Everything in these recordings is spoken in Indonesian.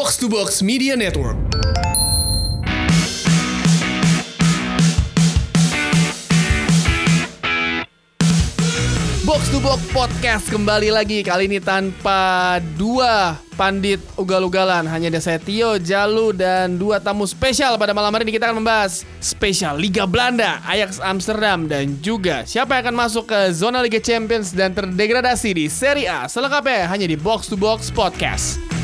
Box to Box Media Network. Box to Box Podcast kembali lagi kali ini tanpa dua pandit ugal-ugalan hanya ada saya Tio, Jalu dan dua tamu spesial pada malam hari ini kita akan membahas spesial Liga Belanda, Ajax Amsterdam dan juga siapa yang akan masuk ke zona Liga Champions dan terdegradasi di Serie A selengkapnya hanya di Box to Box Podcast.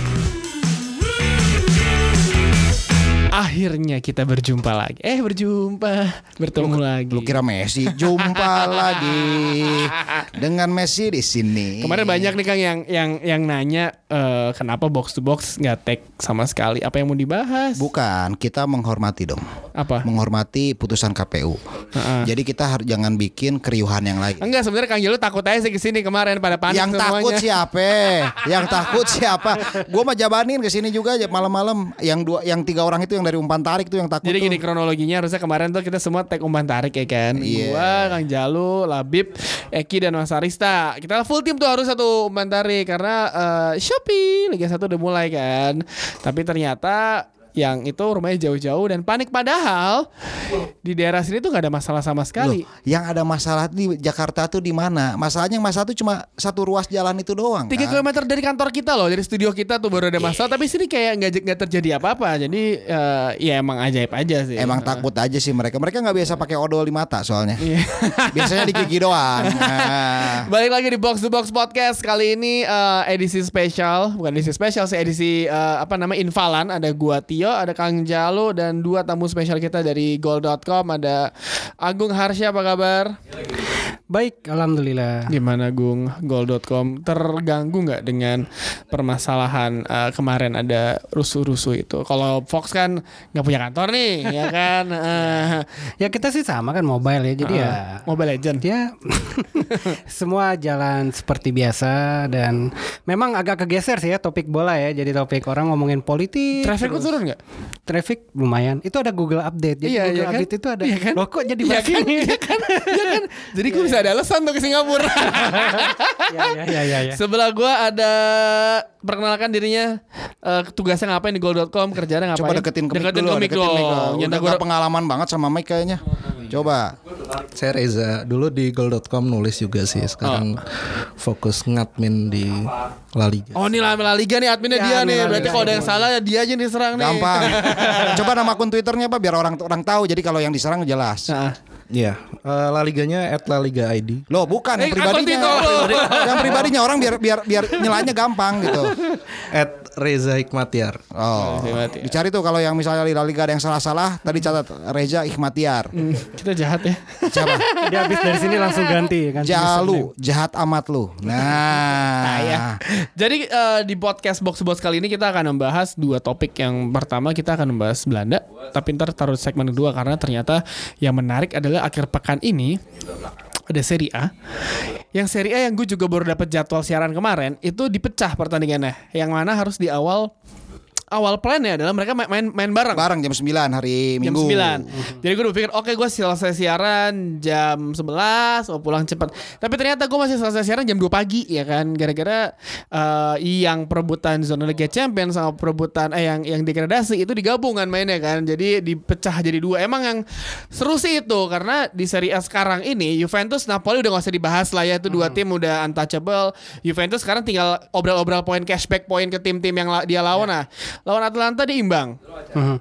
Akhirnya kita berjumpa lagi. Eh berjumpa, bertemu lagi. Lu kira Messi jumpa lagi dengan Messi di sini. Kemarin banyak nih Kang yang yang yang nanya eh, kenapa box to box nggak tag sama sekali. Apa yang mau dibahas? Bukan, kita menghormati dong. Apa? Menghormati putusan KPU. Heeh. Jadi kita harus jangan bikin keriuhan yang lain. Enggak sebenarnya Kang Jalu takut aja sih ke sini kemarin pada panik yang semuanya. takut siapa? yang takut siapa? Gue mah jabanin ke sini juga malam-malam. Yang dua, yang tiga orang itu yang dari umpan tarik tuh yang takut. Jadi tuh. gini kronologinya harusnya kemarin tuh kita semua tag umpan tarik ya kan. Iya. Gua, Kang Jalu, Labib, Eki dan Mas Arista. Kita full tim tuh harus satu umpan tarik karena eh, Shopee Liga 1 udah mulai kan. Tapi ternyata yang itu rumahnya jauh-jauh dan panik padahal di daerah sini tuh nggak ada masalah sama Loh, sekali. yang ada masalah di Jakarta tuh di mana? Masalahnya yang masalah tuh cuma satu ruas jalan itu doang. Tiga kan? kilometer dari kantor kita loh, dari studio kita tuh baru ada masalah. Tapi sini kayak nggak nggak terjadi apa-apa. Jadi eh, ya emang ajaib aja sih. Emang takut aja sih mereka. Mereka nggak biasa pakai odol di mata soalnya. Iya. Biasanya di gigi doang. Nah. Balik lagi di Box to Box Podcast kali ini eh, edisi spesial, bukan edisi spesial sih edisi eh, apa namanya Invalan. Ada gua Tio, ada Kang Jalo dan dua tamu spesial kita dari Goal.com ada Agung Harsya apa kabar? Baik, alhamdulillah. Gimana Gung Goal.com terganggu nggak dengan permasalahan eh, kemarin ada rusuh-rusuh itu? Kalau Fox kan nggak punya kantor nih, ya kan? Eh, Ya kita sih sama kan mobile ya, jadi ya Mobile Legend. ya semua jalan seperti biasa dan memang agak kegeser sih ya topik bola ya. Jadi topik orang ngomongin politik. Traffic terus turun nggak? Traffic lumayan. Itu ada Google Update. Jadi Iya, Google iya kan? Update itu ada. Iya kan? Loh kok jadi Iya kan? Iya kan? Iya kan? Jadi gue bisa ada alasan tuh ke Singapura. ya, ya, ya, ya, ya. Sebelah gue ada perkenalkan dirinya eh, tugasnya ngapain di goal.com kerjanya ngapain? Coba deketin ke mic deketin dulu. ke mic dong. Nyata Udah gua pengalaman banget sama mic kayaknya. Coba. Saya Reza, dulu di goal.com nulis juga sih. Sekarang fokus ngadmin di La Liga. Oh ini La La Liga nih adminnya Ya, dia nih. Berarti kalau ada yang salah ya dia aja yang diserang nih. Gampang. Coba nama akun Twitternya apa biar orang orang tahu. Jadi kalau yang diserang jelas. Nah, Iya, eh, La Liganya at La Liga ID. Loh bukan Eh, yang pribadinya. Yang pribadinya orang biar biar biar nyelanya gampang gitu. At Reza Hikmatiar. Oh. Ya. Dicari tuh kalau yang misalnya di La Liga ada yang salah-salah, tadi catat Reza Ikhmatiar. Hmm, kita jahat ya. Siapa? Dia habis dari sini langsung ganti ganti Jalu, jahat amat lu. Nah, ya. Jadi eh, di podcast box box kali ini kita akan membahas dua topik. Yang pertama kita akan membahas Belanda, tapi ntar taruh segmen kedua karena ternyata yang menarik adalah akhir pekan ini ada Serie A. Yang Serie A yang gue juga baru dapat jadwal siaran kemarin itu dipecah pertandingannya. Yang mana harus di awal awal plannya adalah mereka main main, main bareng. bareng jam 9 hari Jam Minggu. 9 Jadi gue udah pikir Oke gue selesai siaran Jam 11 Mau pulang cepat. Tapi ternyata gue masih selesai siaran Jam 2 pagi Ya kan? Gara-gara eh, Yang perebutan Zona Liga Champions Sama perebutan Eh yang yang degradasi Itu digabung kan mainnya kan. Jadi dipecah jadi dua. Emang yang Seru sih itu Karena di Serie A sekarang ini Juventus Napoli udah gak usah dibahas lah ya. Itu dua tim udah untouchable. Juventus sekarang tinggal Obral-obral poin Cashback poin ke tim-tim yang la- dia lawan Nah Lawan Atlanta dia imbang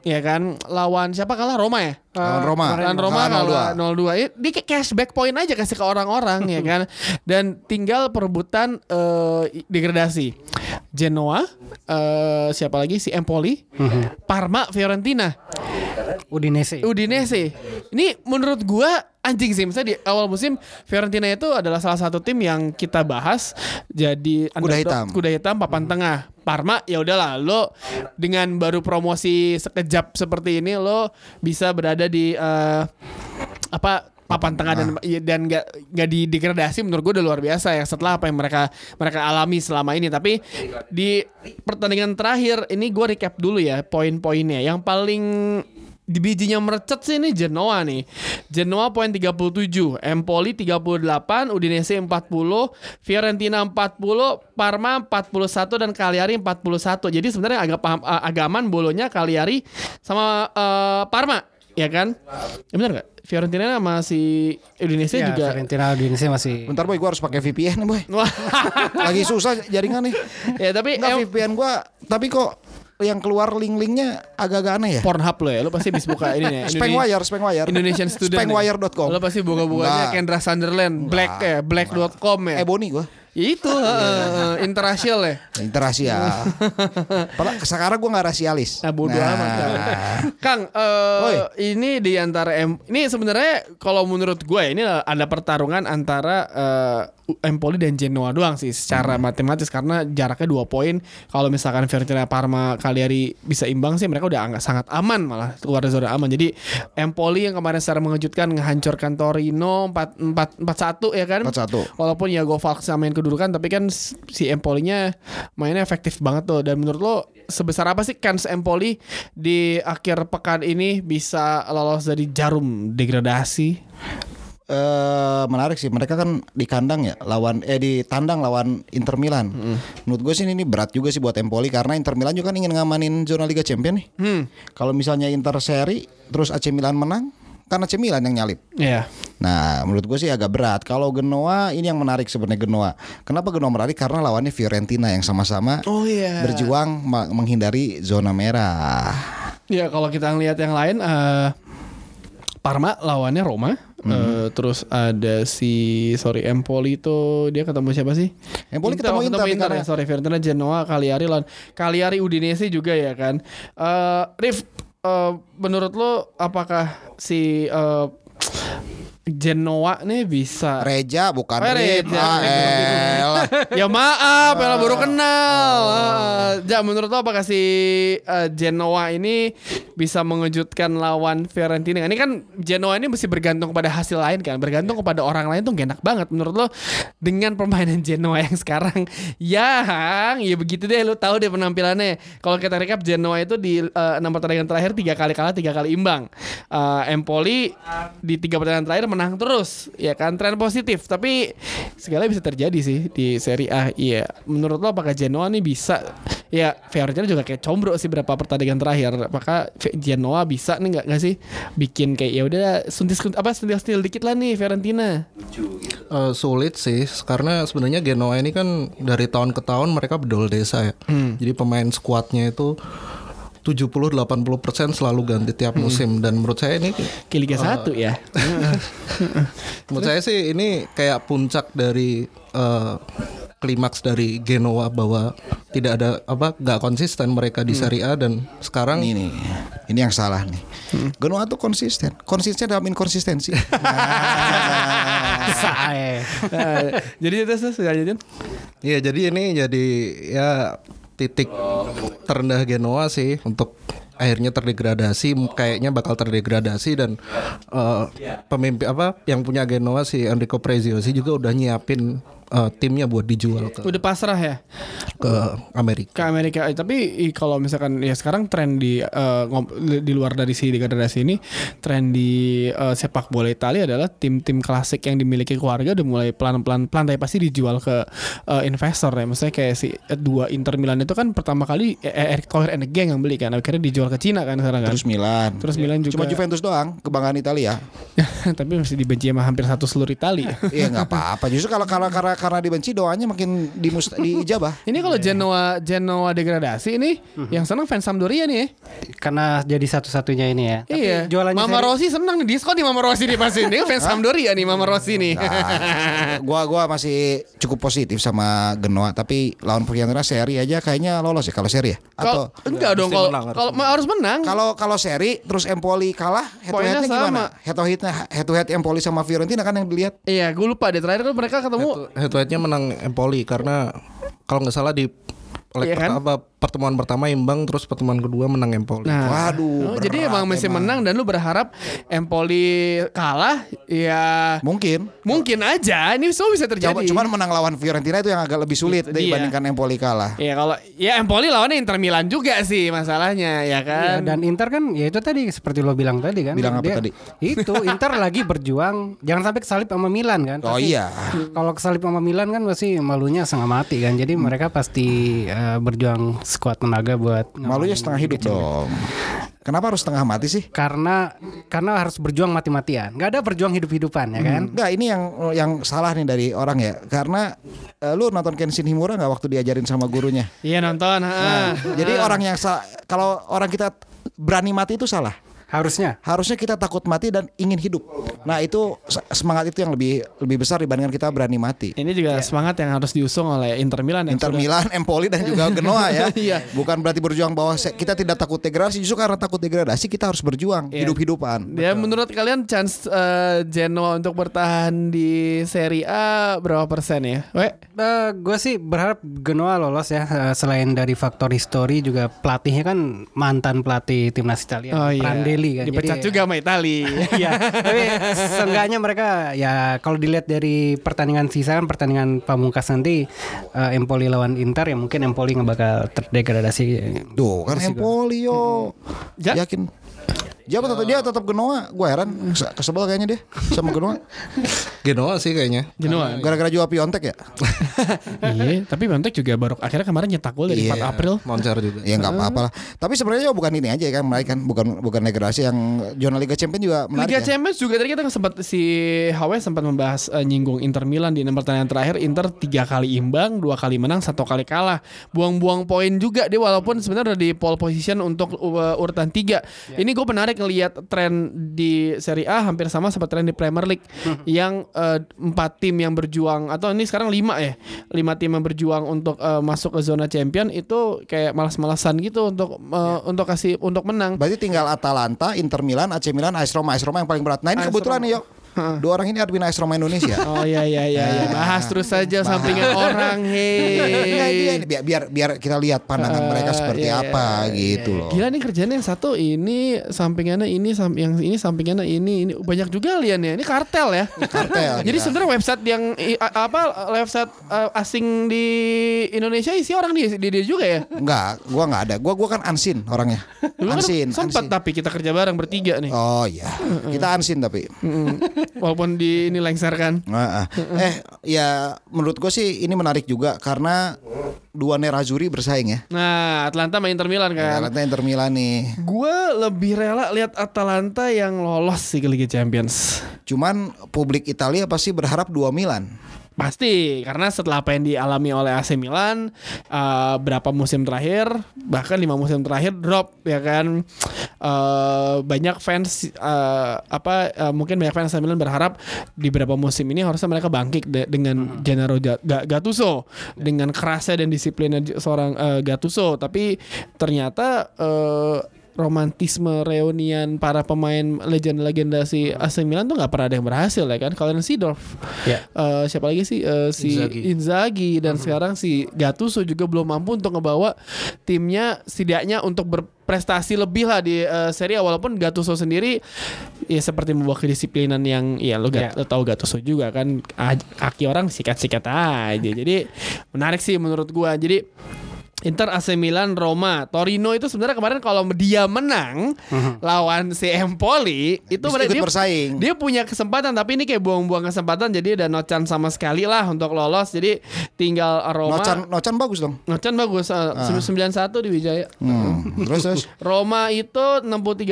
Ya kan? Lawan siapa kalah? Roma ya? Lawan Roma. Lawan Roma Kalah kalah 0-2 Ya, Dia kayak cashback point aja kasih ke orang-orang ya kan? Dan tinggal perebutan eh, Degradasi. Genoa eh, Siapa lagi? Si Empoli. Parma Fiorentina. Udinese. Udinese. Ini menurut gua anjing sih Misalnya di awal musim Fiorentina itu adalah salah satu tim yang kita bahas. Jadi Kuda underdog, hitam. Kuda hitam papan tengah. Parma ya udahlah lo dengan baru promosi sekejap seperti ini lo bisa berada di eh, apa papan tengah dan iya, dan nggak nggak didegradasi menurut gue udah luar biasa ya setelah apa yang mereka mereka alami selama ini. Tapi di pertandingan terakhir ini gue recap dulu ya poin-poinnya. Yang paling di bijinya merecet sih ini Genoa nih. Genoa poin 37, Empoli 38, Udinese 40, Fiorentina 40, Parma 41 dan Cagliari 41. Jadi sebenarnya agak paham uh, agak aman bolonya Cagliari sama uh, Parma, ya kan? Ya benar nggak? Fiorentina sama si Udinese Ya, juga Fiorentina Udinese masih Bentar boy, gue harus pakai VPN nih boy. Lagi susah jaringan nih. ya tapi Enggak em- VPN gue, tapi kok yang keluar link-linknya agak-agak aneh ya. Pornhub lo ya, lo pasti bisa buka ini nih. Spangwire, Spangwire. Indonesian Student. Spangwire.com. Lo pasti buka-bukanya. Kendra Sunderland, Black ya, Black.com ya. Ebony gue. Ya itu, heeh, interracial ya. Interaksi ya. Padahal sekarang gue nggak rasialis. Nah, bodoh amat. Kang. Oi. ini di antara M ini sebenarnya kalau menurut gue ini ada pertarungan antara eh, Empoli dan Genoa doang sih secara matematis karena jaraknya dua poin. Kalau misalkan Fiorentina, Parma, Cagliari bisa imbang sih mereka udah sangat aman malah keluar dari zona aman. Jadi Empoli yang kemarin secara mengejutkan menghancurkan Torino 4 4 4-1 ya kan? 4-1. Walaupun ya Falk samain kedudukan tapi kan si Empolinya mainnya efektif banget tuh dan menurut lo sebesar apa sih kans Empoli di akhir pekan ini bisa lolos dari jarum degradasi? eh menarik sih mereka kan di kandang ya lawan eh di tandang lawan Inter Milan. Menurut gue sih ini berat juga sih buat Empoli karena Inter Milan juga kan ingin ngamanin zona Liga Champion nih. Hmm. Kalau misalnya Inter seri terus AC Milan menang, kan AC Milan yang nyalip. Ya. Nah, menurut gue sih agak berat. Kalau Genoa ini yang menarik sebenarnya Genoa. Kenapa Genoa menarik? Karena lawannya Fiorentina yang sama-sama Oh iya. berjuang menghindari zona merah. Ya kalau kita ngelihat yang lain eh Parma lawannya Roma. Eh, terus ada si sorry Empoli itu dia ketemu siapa sih? Empoli ketemu Inter nih, ya. karena- Sorry Fiorentina, Genoa, Cagliari lawan Cagliari Udinese juga ya kan. Eh Rif, eh, menurut lo apakah si eh, Genoa nih bisa Reja bukan Oh. Reja. Ah, elah. ya maaf, Ella baru kenal. Ah, Ja, menurut lo apakah si eh, Genoa ini bisa mengejutkan lawan Fiorentina? Ini kan Genoa ini mesti bergantung kepada hasil lain kan, bergantung kepada orang lain tuh enak banget. Menurut lo dengan permainan Genoa yang sekarang, yang ya begitu deh. Lo tahu deh penampilannya. Kalau kita recap Genoa itu di eh, enam pertandingan terakhir tiga kali kalah, tiga kali imbang. Eh, Empoli di tiga pertandingan terakhir menang terus, ya kan tren positif. Tapi segala bisa terjadi sih di Serie A. Iya, menurut lo apakah Genoa nih bisa? Ya, Fiorentina juga kayak combro sih berapa pertandingan terakhir. Apakah Genoa bisa nih nggak nggak sih bikin kayak ya udah suntis apa sentil dikit lah nih Fiorentina. Eh, sulit sih karena sebenarnya Genoa ini kan dari tahun ke tahun mereka bedol desa ya. Jadi pemain skuadnya itu 70-80% selalu ganti tiap musim dan menurut saya ini Ke Liga 1 ya. menurut saya sih ini kayak puncak dari eh, klimaks dari Genoa bahwa tidak ada apa nggak konsisten mereka di Serie A dan sekarang Ini nih, ini yang salah nih. Genoa tuh konsisten, konsisten dalam inkonsistensi. Sae. Eh, jadi itu terus lanjutin. Iya jadi ini jadi ya titik terendah Genoa sih untuk akhirnya terdegradasi kayaknya bakal terdegradasi dan eh, pemimpin apa yang punya Genoa si Enrico Preziosi juga udah nyiapin eh, timnya buat dijual ke Udah pasrah ya ke Amerika. ke Amerika. Eh, tapi kalau misalkan ya sekarang tren di ngom- di luar dari si degradasi ini, tren di eh, sepak bola Italia adalah tim-tim klasik yang dimiliki keluarga udah mulai pelan-pelan pelan tapi pasti dijual ke eh, investor ya. Maksudnya kayak si dua Inter Milan itu kan pertama kali eh, eh, Eric Thoher and the Gang yang beli kan. Akhirnya dijual ke Cina kan sekarang kan. Terus Milan. Terus Milan juga. Cuma Juventus doang, kebanggaan Italia. tapi masih dibenci sama hampir satu seluruh Italia. Iya nggak apa-apa. Justru kalau karena karena karena dibenci doanya makin dimus diijabah. Ini kalau Genoa Genoa degradasi ini yang senang fans Sampdoria nih ya. Karena jadi satu-satunya ini ya. Tapi iya. jualannya Mama seri- Rossi senang nih diskon nih Mama Rossi nih pasti. Dia fans Sampdoria nih Mama Rossi nih. Nah, gua gua masih cukup positif sama Genoa, tapi lawan Fiorentina seri aja kayaknya lolos ya kalau seri ya. Atau enggak dong kalau kalau harus menang. kalau kalau seri terus Empoli kalah, head to headnya sama. gimana? Head to headnya head to head Empoli sama Fiorentina kan yang dilihat. Iya, gue lupa deh terakhir kan mereka ketemu Head to headnya menang Empoli karena kalau nggak salah di leg Iya kan? pertama- pertemuan pertama imbang terus pertemuan kedua menang Empoli. Nah, Waduh, oh, jadi emang mesti emang. menang dan lu berharap Empoli kalah ya Mungkin. mungkin aja ini semua bisa terjadi. Coba, cuman menang lawan Fiorentina itu yang agak lebih sulit Itu dia. dibandingkan Empoli kalah. Ya kalau ya Empoli lawannya Inter Milan juga sih masalahnya ya Iya, kan. dan Inter kan ya itu tadi seperti lo bilang tadi kan. Bilang apa Dia- tadi? Itu Inter lagi berjuang jangan sampai kesalip sama Milan kan. Oh Pasti- iya. Kalau kesalip sama Milan kan pasti malunya setengah mati kan. Jadi mereka pasti eh, berjuang sekuat tenaga buat Malunya setengah hidup dong. Kenapa harus setengah mati sih? karena karena harus berjuang mati-matian. Nggak ada berjuang hidup-hidupan ya kan. Enggak, ini yang yang salah nih dari orang ya. Karena eh, lu nonton Kenshin Himura nggak waktu diajarin sama gurunya? Iya nonton. ha. Jadi orang yang sa- kalau orang kita berani mati itu salah. Harusnya. Harusnya kita takut mati dan ingin hidup. Nah itu se- semangat itu yang lebih lebih besar dibandingkan kita berani mati. Ini juga semangat yang harus diusung oleh Inter Milan Inter sudah- Milan, Empoli dan juga Genoa ya. Iya. Bukan berarti berjuang bahwa kita tidak takut degradasi, justru karena takut degradasi kita harus berjuang Iya. hidup-hidupan. Ya menurut kalian chance eh, Genoa untuk bertahan di Serie A berapa persen ya? We? gue sih berharap Genoa lolos ya Eh, selain dari faktor histori juga pelatihnya kan mantan pelatih timnas Italia Prandelli kan Dipecat Jadi, juga sama Itali. Iya, tapi seenggaknya mereka ya kalau dilihat dari pertandingan sisa kan pertandingan pamungkas nanti eh, Empoli lawan Inter ya mungkin Empoli nggak bakal terdegradasi. Tuh kan Empoli yo. Ja- Yakin. Dia tetap dia tetap Genoa. Gue heran kes- kesebel kayaknya dia sama Genoa. Genoa sih kayaknya. Genoa. Gara-gara jual Piontek ya? iya, tapi Piontek juga baru akhirnya kemarin nyetak gol dari Iya. 4 April. Moncer juga. Ya nggak apa-apa lah. Tapi sebenarnya bukan ini aja kan menarik kan, bukan bukan degradasi yang zona Liga Champions juga menarik Liga ya. Champions juga tadi kita sempat si HW sempat membahas eh, nyinggung Inter Milan di enam pertandingan terakhir Inter tiga kali imbang, dua kali menang, satu kali kalah. Buang-buang poin juga dia walaupun sebenarnya udah di pole position untuk uh, urutan tiga. Ini gue menarik ngelihat tren di Serie A hampir sama seperti tren di Premier League yang eh, empat tim yang berjuang atau ini sekarang lima ya, lima tim yang berjuang untuk eh, masuk ke zona champion itu kayak malas-malasan gitu untuk eh, untuk kasih untuk menang. Berarti tinggal Atalanta, Inter Milan, AC Milan, AS Roma, AS Roma yang paling berat. Nah ini AS kebetulan Roma. nih yuk. Dua orang ini admin AS Roma Indonesia. Oh iya iya iya, iya. bahas terus saja sampingan orang Enggak, dia hei. ini biar, biar biar kita lihat pandangan Eh, mereka seperti iya, apa gitu loh. Gila nih kerjanya yang satu ini sampingannya ini sam- yang ini sampingannya ini ini banyak juga kalian ya. Ini kartel ya. Kartel. Jadi gila. sebenarnya website yang apa website eh, asing di Indonesia isi orang di, di dia juga ya. Enggak, gua enggak ada. Gua gua kan ansin orangnya. Kan Ansin, sempat ansin. tapi kita kerja bareng bertiga nih. Oh iya, kita ansin tapi. Walaupun di ini lengser kan. Nah, ah. eh ya menurut gue sih ini menarik juga karena dua Nerazzurri bersaing ya. Nah, Atlanta main Inter Milan kan. Atalanta Inter Milan nih. Gue lebih rela lihat Atalanta yang lolos sih ke Liga Champions. Cuman publik Italia pasti berharap dua Milan. Pasti karena setelah apa yang dialami oleh AC Milan eh, berapa musim terakhir bahkan lima musim terakhir drop ya kan? Eh, banyak fans eh, apa eh, mungkin banyak fans AC Milan berharap di beberapa musim ini harusnya mereka bangkit de- dengan Gennaro Ga- Ga- Gattuso. Dengan kerasnya dan disiplinnya seorang eh, Gattuso. Tapi ternyata eh, romantisme reunian para pemain legenda-legenda si AC Milan tuh nggak pernah ada yang berhasil ya kan? Kalian Seedorf Ya. Eh, siapa lagi sih? Eh, si Inzaghi. Inzaghi, dan sekarang si Gattuso juga belum mampu untuk ngebawa timnya setidaknya untuk berprestasi lebih lah di eh, Serie A. Walaupun Gattuso sendiri ya seperti membawa kedisiplinan yang ya lo, gat, Ya. lo tahu Gattuso juga kan kaki orang sikat-sikat aja. Jadi menarik sih menurut gua. Jadi Inter AC Milan Roma Torino itu sebenarnya kemarin kalau dia menang lawan si Empoli itu berarti dia- bersaing. dia punya kesempatan tapi ini kayak buang-buang kesempatan jadi ada no chance sama sekali lah untuk lolos jadi tinggal Roma Nocan Nocan bagus dong. no chance bagus uh, 91 di Wijaya Hmm. terus terus. Roma itu 63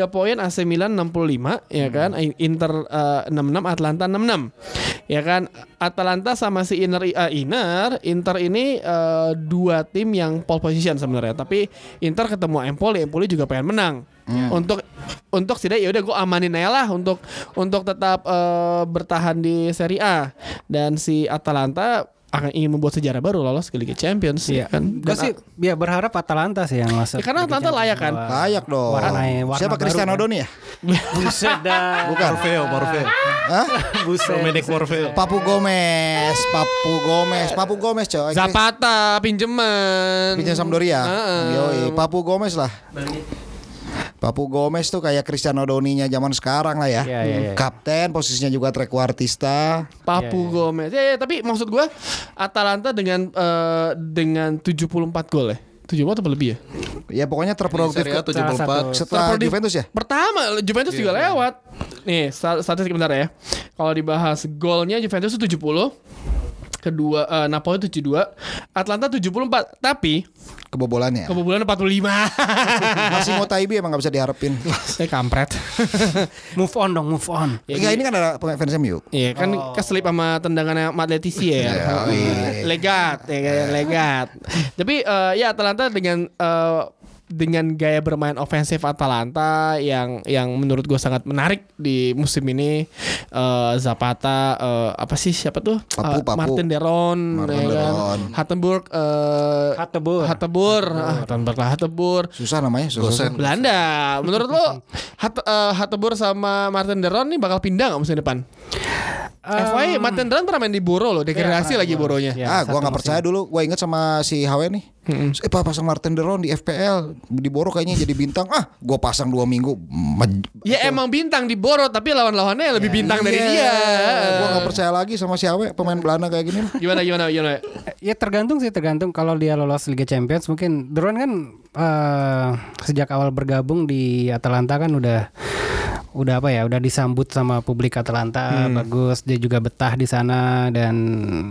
poin AC Milan 65 ya kan Inter uh, 66 Atlanta 66 ya kan Atalanta sama si Inter uh, Inter Inter ini uh, dua tim yang pole position sebenarnya. Tapi Inter ketemu Empoli Empoli juga pengen menang. Untuk untuk sih ya udah gue amanin aja lah untuk untuk tetap uh, bertahan di Serie A. Dan si Atalanta akan ingin membuat sejarah baru lolos ke Liga Champions ya kan. Gue sih ya berharap Atalanta sih yang masuk. Ya, karena Atalanta layak kan? Layak dong. Warna- warna Siapa Cristiano kan? Doni ya? Buset dah. Bukan. Morfeo, Morfeo. Hah? Buset. Dominic Morfeo. Papu Gomez, Papu Gomez, Papu Gomez coy. Zapata pinjeman. Pinjam Sampdoria. Heeh. Yoi, Papu Gomez lah. Papu Gomez tuh kayak Cristiano Doninya zaman sekarang lah ya. Iya, iya, iya. Kapten, posisinya juga trequartista. Papu Gomez. Ya, ya, tapi maksud gua Atalanta dengan eh, dengan 74 gol ya. 74 atau lebih ya? Ya pokoknya terproduktif ke- Salah 74. satu. setelah Juventus ya. Pertama Juventus juga lewat. Nih, sta- statistik bentar ya. Kalau dibahas golnya Juventus itu 70. Kedua eh, Napoli 72, Atlanta 74. Tapi Kebobolannya. kebobolan 45. Massimo Taibi emang gak bisa diharapin. Saya kampret. Move on dong, move on. Ya, Enggak ini kan ada pemain fans MU. Iya kan keselip sama tendangannya Mat Leticia ya. iya. legat ya kan legat. Tapi eh, ya Atalanta dengan eh, dengan gaya bermain ofensif Atalanta yang yang menurut gue sangat menarik di musim ini eh, Zapata eh, apa sih siapa tuh? Papu, Eh, Papu. Martin Deron Martin ya kan? Deron. Hattenburg eh, ah, Hattenburg lah Susah namanya, susah. Belanda. Menurut lo Hat, eh, Hatebur sama Martin Deron nih bakal pindah nggak musim depan FYI Martin Deron pernah main di Boro loh degradasi lagi Boronya Ya, ah, gua nggak percaya dulu. Gua inget sama si HW nih. Eh, Pak pasang Martin Deron di FPL di Boro kayaknya jadi bintang. Ah, gua pasang dua minggu. Ya emang bintang di Boro tapi lawan-lawannya lebih bintang dari Iya. dia. Gua nggak percaya lagi sama si HW pemain Belanda kayak gini. Gimana gimana gimana? Ya tergantung sih tergantung kalau dia lolos Liga Champions mungkin Duran kan eh, sejak awal bergabung di Atalanta kan udah udah apa ya udah disambut sama publik Atalanta bagus dia juga betah di sana dan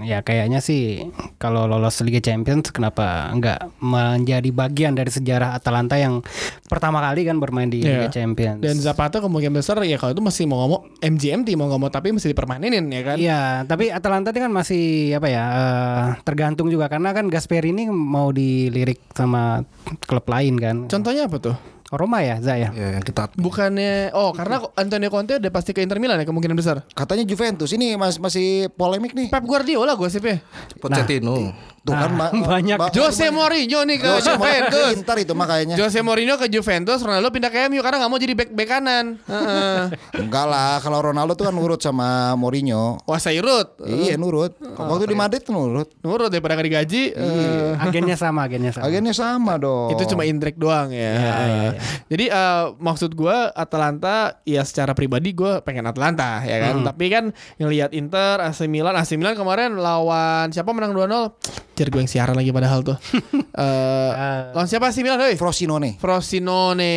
ya kayaknya sih kalau lolos Liga Champions kenapa nggak menjadi bagian dari sejarah Atalanta yang pertama kali kan bermain di Iya. Liga Champions Dan Zapata kemungkinan besar ya kalau itu masih mau ngomong MGMT mau ngomong tapi mesti dipermanenin ya kan? Iya, tapi Atalanta itu kan masih apa ya eh, tergantung juga karena kan Gasperini mau dilirik sama klub lain kan. Contohnya apa tuh? Roma ya, Za ya. Ya yang kita Bukannya oh karena Antonio Conte udah pasti ke Inter Milan ya kemungkinan besar. Katanya Juventus ini mas, masih polemik nih. Pep Guardiola gosipnya. Pochettino. Tuh kan Nah, banyak. ba- Jose Mourinho nih ke Jose Mourinho ke Juventus. Inter itu mah kayaknya. Jose Mourinho ke Juventus, Ronaldo pindah ke MU karena nggak mau jadi back back kanan. Heeh. Enggak lah, kalau Ronaldo tuh kan nurut sama Mourinho. Wah Sairut. Iya nurut. Waktu di Madrid tuh nurut. Nurut daripada nggak digaji. eh, Agennya sama, agennya sama. Agennya sama dong. Itu cuma intrik doang ya. Jadi eh, maksud gua Atalanta ya secara pribadi gua pengen Atalanta ya kan. Tapi kan ngelihat Inter, AC Milan, AC Milan kemarin lawan siapa menang 2-0? Jar gue yang siaran lagi padahal tuh. Eh lawan siapa AC Milan? Hei? Frosinone. Frosinone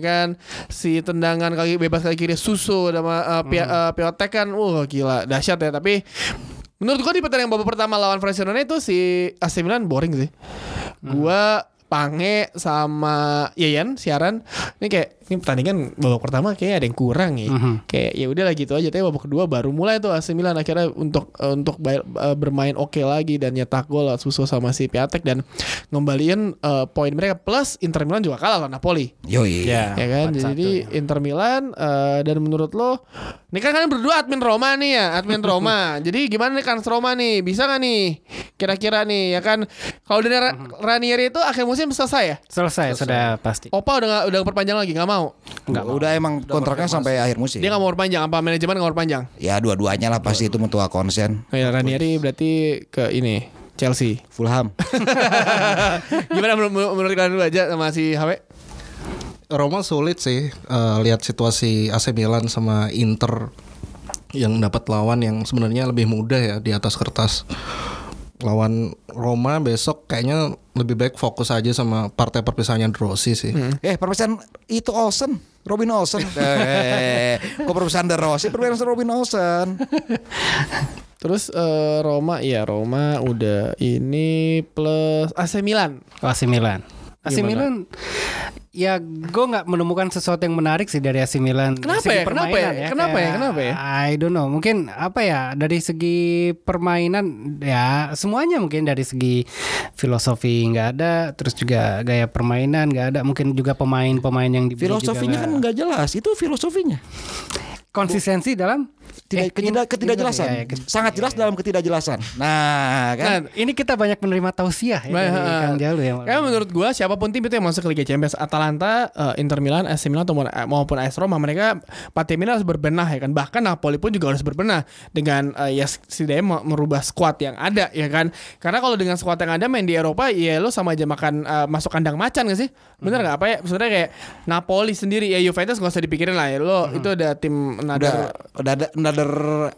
kan si tendangan kaki bebas kaki kiri susu sama uh, Pia- uh, Piotek kan wah gila dahsyat ya tapi menurut gua di pertandingan babak pertama lawan Frosinone itu si AC Milan boring sih gua Pange sama Yayan siaran ini kayak ini pertandingan babak pertama kayak ada yang kurang ya. Kayak ya udah lah gitu aja. Tapi babak kedua baru mulai tuh AC Milan akhirnya untuk eh, untuk bay- eh, bermain oke lagi dan nyetak gol susu sama si Piatek. Dan ngembaliin eh, poin mereka. Plus Inter Milan juga kalah lawan Napoli. Yoi. Ya, ya kan? 4-1 jadi Inter Milan eh, dan menurut lo ini kan kalian berdua admin Roma nih ya admin Roma. Jadi gimana nih kan Roma nih? Bisa nggak nih? Kira-kira nih ya kan? Kalau dari Ra- Ranieri itu akhir musim selesai ya Selesai, sudah pasti. Opa udah gak, udah perpanjang lagi nggak mau Nggak mau. Udah emang kontraknya sampai akhir musim. dia nggak mau perpanjang apa manajemen nggak mau perpanjang Ya dua-duanya lah pasti itu mutua konsen. oh, ya Ranieri berarti ke ini Chelsea Fulham. gimana menurut, menurut kalian dulu aja sama si HW Roma sulit sih eh, lihat situasi AC Milan sama Inter yang dapat lawan yang sebenarnya lebih mudah ya di atas kertas. Lawan Roma besok kayaknya lebih baik fokus aja sama partai perpisahannya Rossi sih. Eh perpisahan itu Olsen, Robin Olsen. eh, kok perpisahan De Rossi, perpisahan Robin Olsen. terus eh, Roma ya Roma udah ini plus AC Milan AC Milan. AC Gimana? Milan ya gue nggak menemukan sesuatu yang menarik sih dari AC Milan Kenapa ya? Kenapa permainan ya? Kenapa ya? Kayak, Kenapa ya? I don't know mungkin apa ya dari segi permainan ya semuanya mungkin dari segi filosofi nggak ada terus juga gaya permainan nggak ada mungkin juga pemain-pemain yang dibeli Filosofinya juga kan nggak jelas, itu filosofinya. konsistensi dalam tidak Eh, ketidak, ini- ketidakjelasan. ini- iya, ket- Sangat jelas dalam ketidakjelasan. Nah, kan. Nah, ini kita banyak menerima tausiah ya dari Bah, Kang Jalu ya. Kayak menurut gua siapa pun tim itu yang masuk ke Liga Champions Atalanta, eh, Inter Milan, AC Milan atau maupun AS Roma mereka empat tim ini harus berbenah ya kan. Bahkan Napoli pun juga harus berbenah dengan eh, ya setidaknya me- merubah squad yang ada ya kan. Karena kalau dengan squad yang ada main di Eropa ya lo sama aja makan eh, masuk kandang macan gak sih? Bener nggak apa ya? Sebenarnya kayak Napoli sendiri ya Juventus gak usah dipikirin lah ya. Lo itu ada tim udah udah ada another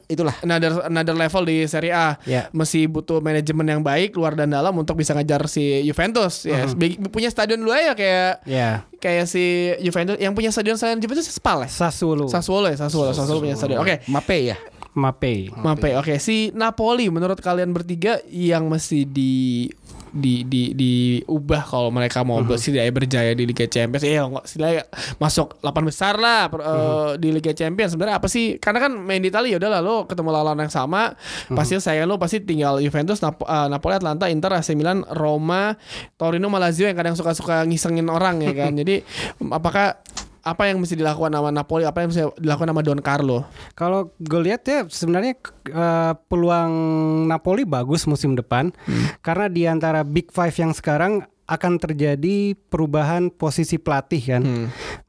itulah. another another level di Serie A. Ya. Masih butuh manajemen yang baik luar dan dalam untuk bisa ngejar si Juventus. Ya, Bi- punya stadion dulu ya kayak Ya, kayak si Juventus yang punya stadion selain Juventus Spal ya? Sassuolo, Sassuolo ya, Sassuolo, Sassuolo punya stadion. Oke. Mape ya. Mape. Mape. Oke, si Napoli menurut kalian bertiga yang mesti di di di diubah kalau mereka mau setidaknya berjaya di Liga Champions. Ya nggak setidaknya masuk 8 besar lah per- eh, di Liga Champions. Sebenarnya apa sih? Karena kan main di Italia ya udah lah lo ketemu lawan yang sama pasti saya lo pasti tinggal Juventus Nap- eh, Napoli Atlanta Inter AC Milan Roma Torino Lazio yang kadang suka-suka ngisengin orang ya kan? Jadi apakah apa yang mesti dilakukan sama Napoli apa yang mesti dilakukan sama Don Carlo? Kalau gue lihat ya sebenarnya eh, peluang Napoli bagus musim depan. Karena di antara Big Five yang sekarang akan terjadi perubahan posisi pelatih kan.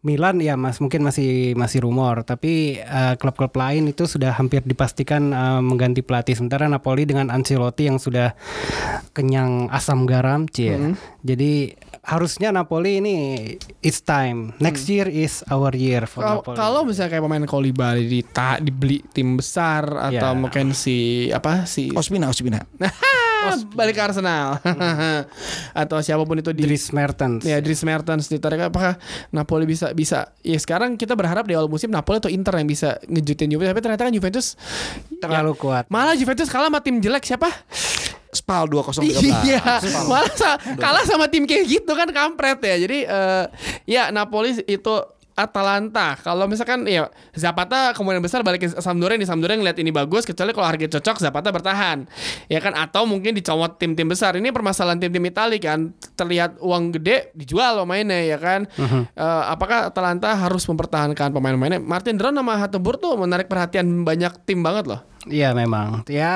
Milan ya mas mungkin masih masih rumor. Tapi eh, klub-klub lain itu sudah hampir dipastikan eh, mengganti pelatih. Sementara Napoli dengan Ancelotti yang sudah kenyang asam garam cie. Jadi harusnya Napoli ini it's time. Next year is our year for Kalau- Napoli. Kalau misalnya kayak pemain Koulibaly di dibeli tim besar atau Ya. mungkin si apa si Ospina, Ospina. balik ke Arsenal atau siapa pun itu di Dries Mertens. ya Dries Mertens ditarik apakah Napoli bisa bisa ya sekarang kita berharap di awal musim Napoli atau Inter yang bisa ngejutin Juventus tapi ternyata kan Juventus terlalu kuat. malah Juventus kalah sama tim jelek siapa Spal 2013. Iya, malah sa- kalah sama tim kayak gitu kan kampret ya. Jadi eh, ya Napoli itu Atalanta. Kalau misalkan ya Zapata kemungkinan besar balik ke Sampdoria di Sampdoria ngeliat ini bagus kecuali kalau harga cocok Zapata bertahan. Ya kan atau mungkin dicomot tim-tim besar. Ini permasalahan tim-tim Itali kan terlihat uang gede dijual pemainnya ya kan. Eh, apakah Atalanta harus mempertahankan pemain-pemainnya? Martin Dron sama Hatebur tuh menarik perhatian banyak tim banget loh. Iya memang. Ya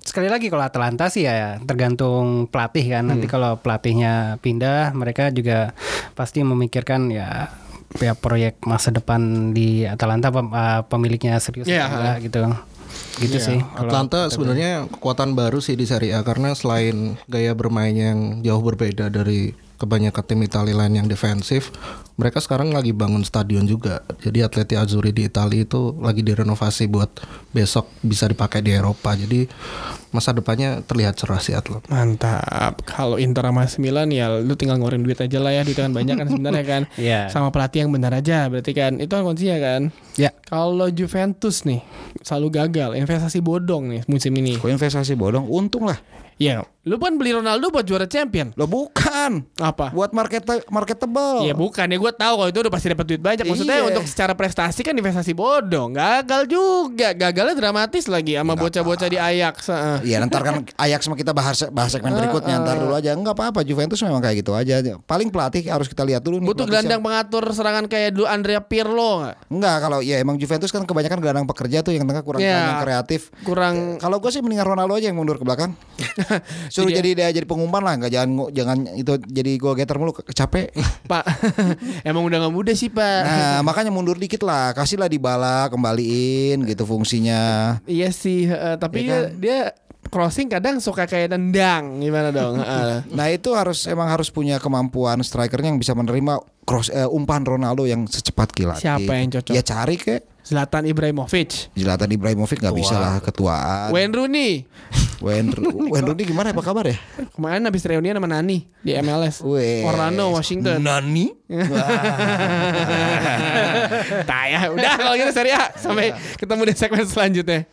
sekali lagi kalau Atalanta sih ya tergantung pelatih kan. Nanti kalau pelatihnya pindah, mereka juga pasti memikirkan ya ya proyek masa depan di Atalanta pem- uh, pemiliknya serius Iya, atau enggak gitu. Gitu sih. Kalau Atlanta sebenarnya kekuatan baru sih di Serie A karena selain gaya bermain yang jauh berbeda dari kebanyakan tim Italia lain yang defensif, mereka sekarang lagi bangun stadion juga. Jadi Atleti Azzurri di Italia itu lagi direnovasi buat besok bisa dipakai di Eropa. Jadi masa depannya terlihat cerah sih Atlanta. Mantap. Kalau Inter sama Milan ya lu tinggal ngeluarin duit aja lah ya, duit kan banyak kan sebenarnya kan. Iya. Sama pelatih yang benar aja berarti kan. Itu kan kuncinya kan. Ya. Kalau Juventus nih selalu gagal, investasi bodong nih musim ini. Kok investasi bodong? Untung lah. Ya, lu kan beli Ronaldo buat juara champion. Lo bukan. Apa? Buat market marketable. Iya bukan ya gue tahu kalau itu udah pasti dapat duit banyak. Maksudnya Iya. untuk secara prestasi kan investasi bodong. Gagal juga. Gagalnya dramatis lagi sama bocah-bocah di Ajax. heeh. Iya ntar kan Ajax sama kita bahas bahas segmen berikutnya ntar dulu aja Enggak apa-apa Juventus memang kayak gitu aja Paling pelatih harus kita lihat dulu nih Butuh gelandang pengatur serangan kayak dulu Andrea Pirlo nggak? Enggak kalau ya emang Juventus kan kebanyakan gelandang pekerja tuh yang tengah kurang Iya. yang kreatif Kurang Kalau gue sih mendingan Ronaldo aja yang mundur ke belakang Suruh jadi dia jadi pengumpan lah nggak jangan jangan itu jadi gol getter mulu capek Pak, emang udah nggak muda sih Pak. Nah makanya mundur dikit lah Kasihlah dibala kembaliin gitu fungsinya Iya sih, eh, tapi Iya dia, dia crossing kadang suka kayak tendang gimana dong? Nah itu harus emang harus punya kemampuan strikernya yang bisa menerima cross eh, umpan Ronaldo yang secepat kilat. Siapa yang cocok? Ya cari ke Zlatan Ibrahimovic, Zlatan Ibrahimovic nggak bisa lah ketuaan. Wayne Rooney. Wayne, Wayne Rooney gimana apa kabar ya? Kemarin habis reunian sama Nani di MLS. Orlando, Washington. Nani? Taya, udah kalau gitu Serie A. Sampai ketemu di segmen selanjutnya.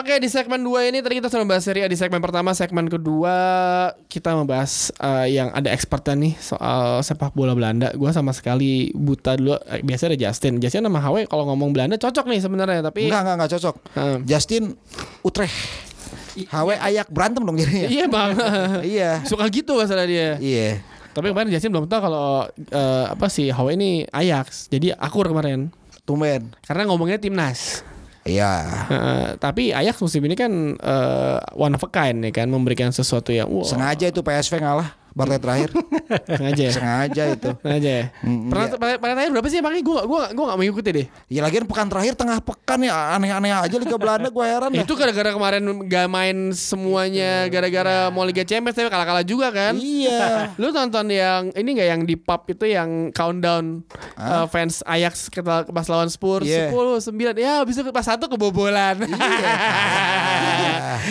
Oke di segmen 2 ini tadi kita sudah membahas Serie A di segmen pertama Segmen kedua kita membahas eh, yang ada expertnya nih soal sepak bola Belanda Gue sama sekali buta dulu Eh, Biasanya ada Justin Justin sama Hawe kalau ngomong Belanda cocok nih sebenarnya Tapi Enggak enggak enggak cocok. Hmm. Justin Utrecht. HW ayak berantem dong jadinya. Iya bang Iya. Suka gitu masalah dia Iya. Tapi kemarin Jasin belum tahu kalau eh, apa sih Hawa ini Ajax. Jadi akur kemarin. Tumben. Karena ngomongnya timnas. Iya. Eh, tapi Ajax musim ini kan eh, one of a kind ya kan memberikan sesuatu yang wah Sengaja itu PSV ngalah partai terakhir. sengaja ya. Sengaja itu. Sengaja ya. Mm, Pernah iya. pada pada terakhir berapa sih makanya gue gue gue gak mengikuti deh. Ya lagian pekan terakhir tengah pekan ya aneh-aneh aja Liga Belanda gue heran ya. Itu gara-gara kemarin gak main semuanya gara-gara mau Liga Champions tapi kalah-kalah juga kan. Iya. Lu nonton yang ini gak yang di pub itu yang countdown uh, fans Ajax kita pas lawan Spurs Iya. 10 9 ya habis itu pas satu kebobolan.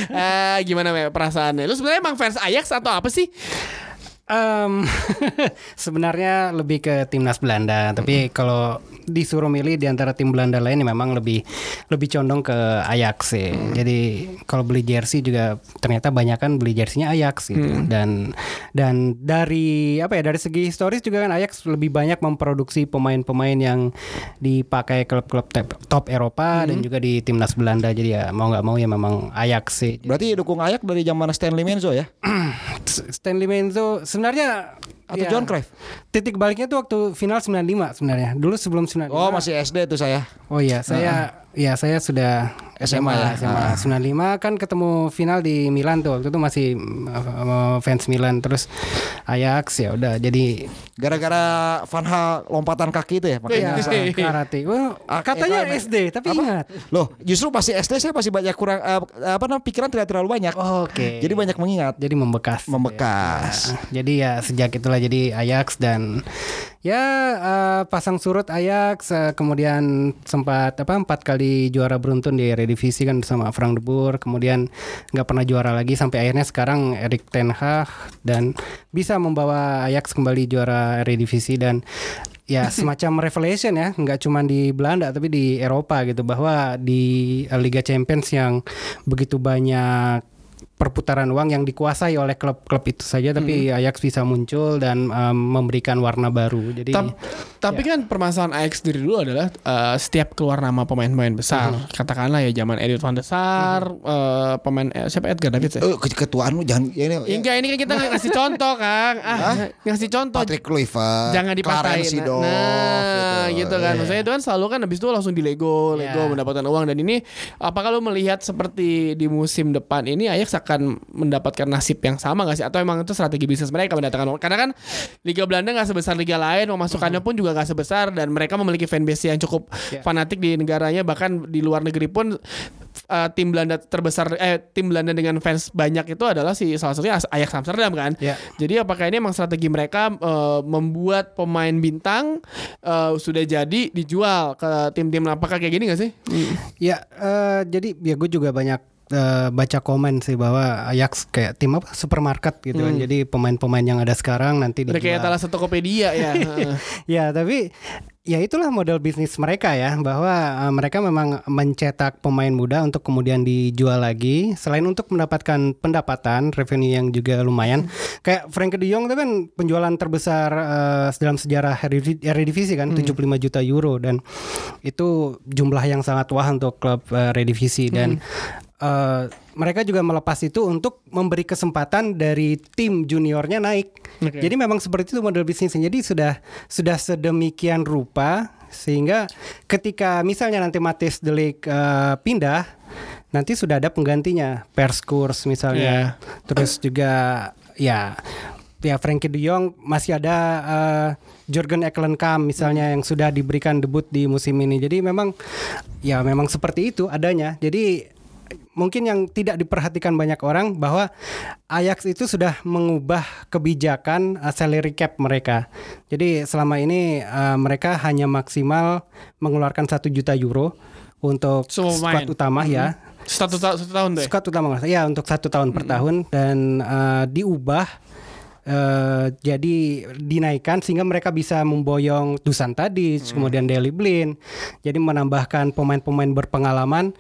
Eh, gimana me perasaannya? Lu sebenarnya emang fans Ajax atau apa sih? Em, sebenarnya lebih ke timnas Belanda, tapi kalau disuruh milih di antara tim Belanda lain memang lebih lebih condong ke Ajax sih. Jadi kalau beli jersey juga ternyata banyak kan beli jerseynya Ajax gitu. Dan dan dari apa ya dari segi historis juga kan Ajax lebih banyak memproduksi pemain-pemain yang dipakai klub-klub top, top Eropa dan juga di timnas Belanda. Jadi ya mau nggak mau ya memang Ajax sih. Berarti dukung Ayak dari zaman Stanley Menzo ya? Stanley Menzo sebenarnya Atau ya, John Cruyff? Titik baliknya tuh waktu final 95 sebenarnya. Dulu sebelum 95. Oh masih SD tuh saya. Oh iya, saya ya saya sudah SMA ya? SMA 95 kan ketemu final di Milan tuh. Waktu itu masih uh, fans Milan terus Ajax ya udah jadi Gara-gara Van Hal lompatan kaki itu ya makanya. ya karate. Wah, Ah, katanya eh, SD tapi ingat. Loh, justru pasti SD saya masih banyak kurang eh, apa namanya pikiran tidak terlalu banyak. Oke. Jadi banyak mengingat, jadi membekas. membekas. Ya, jadi ya sejak itulah jadi Ajax dan ya eh, pasang surut Ajax eh, kemudian sempat apa empat kali juara beruntun di Eredivisie kan bersama Frank de Boer. Kemudian nggak pernah juara lagi sampai akhirnya sekarang Erik ten Hag dan bisa membawa Ajax kembali juara Eredivisie. Dan ya semacam revelation ya nggak cuma di Belanda tapi di Eropa gitu bahwa di Liga Champions yang begitu banyak perputaran uang yang dikuasai oleh klub-klub itu saja tapi Ajax bisa muncul dan um, memberikan warna baru. Jadi Tap- tapi kan permasalahan Ajax dari dulu adalah eh, setiap keluar nama pemain-pemain besar, katakanlah ya zaman Edwin van der Sar, eh, pemain eh, siapa Edgar Davids ya? Eh, ke- ketuaanmu jangan ya ini Ya, Enggak, ini kan kita ngasih contoh, Kang. Ah, ngasih contoh. Patrick Kluivert, Jangan dipatahin. Nah, gitu, kan. Iya. Maksudnya itu kan selalu kan habis itu langsung di Lego, Lego Iya. mendapatkan uang dan ini apakah lo melihat seperti di musim depan ini Ajax akan mendapatkan nasib yang sama gak sih atau emang itu strategi bisnis mereka mendatangkan? Karena kan Liga Belanda nggak sebesar liga lain, pemasukannya pun juga nggak sebesar dan mereka memiliki fanbase yang cukup Iya. fanatik di negaranya bahkan di luar negeri pun uh, tim Belanda terbesar eh tim Belanda dengan fans banyak itu adalah si salah satunya Ajax Amsterdam kan. Ya. Jadi apakah ini emang strategi mereka uh, membuat pemain bintang uh, sudah jadi dijual ke tim-tim apakah kayak gini gak sih? ya eh, jadi ya gue juga banyak eh, baca komen sih bahwa Ajax kayak tim apa? Supermarket gitu kan. Jadi pemain-pemain yang ada sekarang nanti Udah kayak dijual. talas Tokopedia ya. Ya tapi ya itulah model bisnis mereka ya bahwa eh, mereka memang mencetak pemain muda untuk kemudian dijual lagi. Selain untuk mendapatkan pendapatan revenue yang juga lumayan. Kayak Frank de Jong itu kan penjualan terbesar eh, dalam sejarah Erediv- Eredivisie kan 75 juta euro. Dan itu jumlah yang sangat wah untuk klub eh, Eredivisie. Dan eh, mereka juga melepas itu untuk memberi kesempatan dari tim juniornya naik. Oke. Jadi memang seperti itu model bisnisnya. Jadi sudah sudah sedemikian rupa sehingga ketika misalnya nanti Matis Delik eh, pindah, nanti sudah ada penggantinya, Perskurs misalnya. Terus juga ya ya Frankie De Jong masih ada eh, Jurgen Eklenkamp misalnya yang sudah diberikan debut di musim ini. Jadi memang ya memang seperti itu adanya. Jadi mungkin yang tidak diperhatikan banyak orang bahwa Ajax itu sudah mengubah kebijakan uh, salary cap mereka. Jadi selama ini uh, mereka hanya maksimal mengeluarkan satu juta euro untuk Semua squad utama ya. Satu, ta- satu tahun deh. Squad utama ya untuk satu tahun per tahun dan uh, diubah eh, jadi dinaikkan sehingga mereka bisa memboyong Dusan Tadic, kemudian Deli Blin. Jadi menambahkan pemain-pemain berpengalaman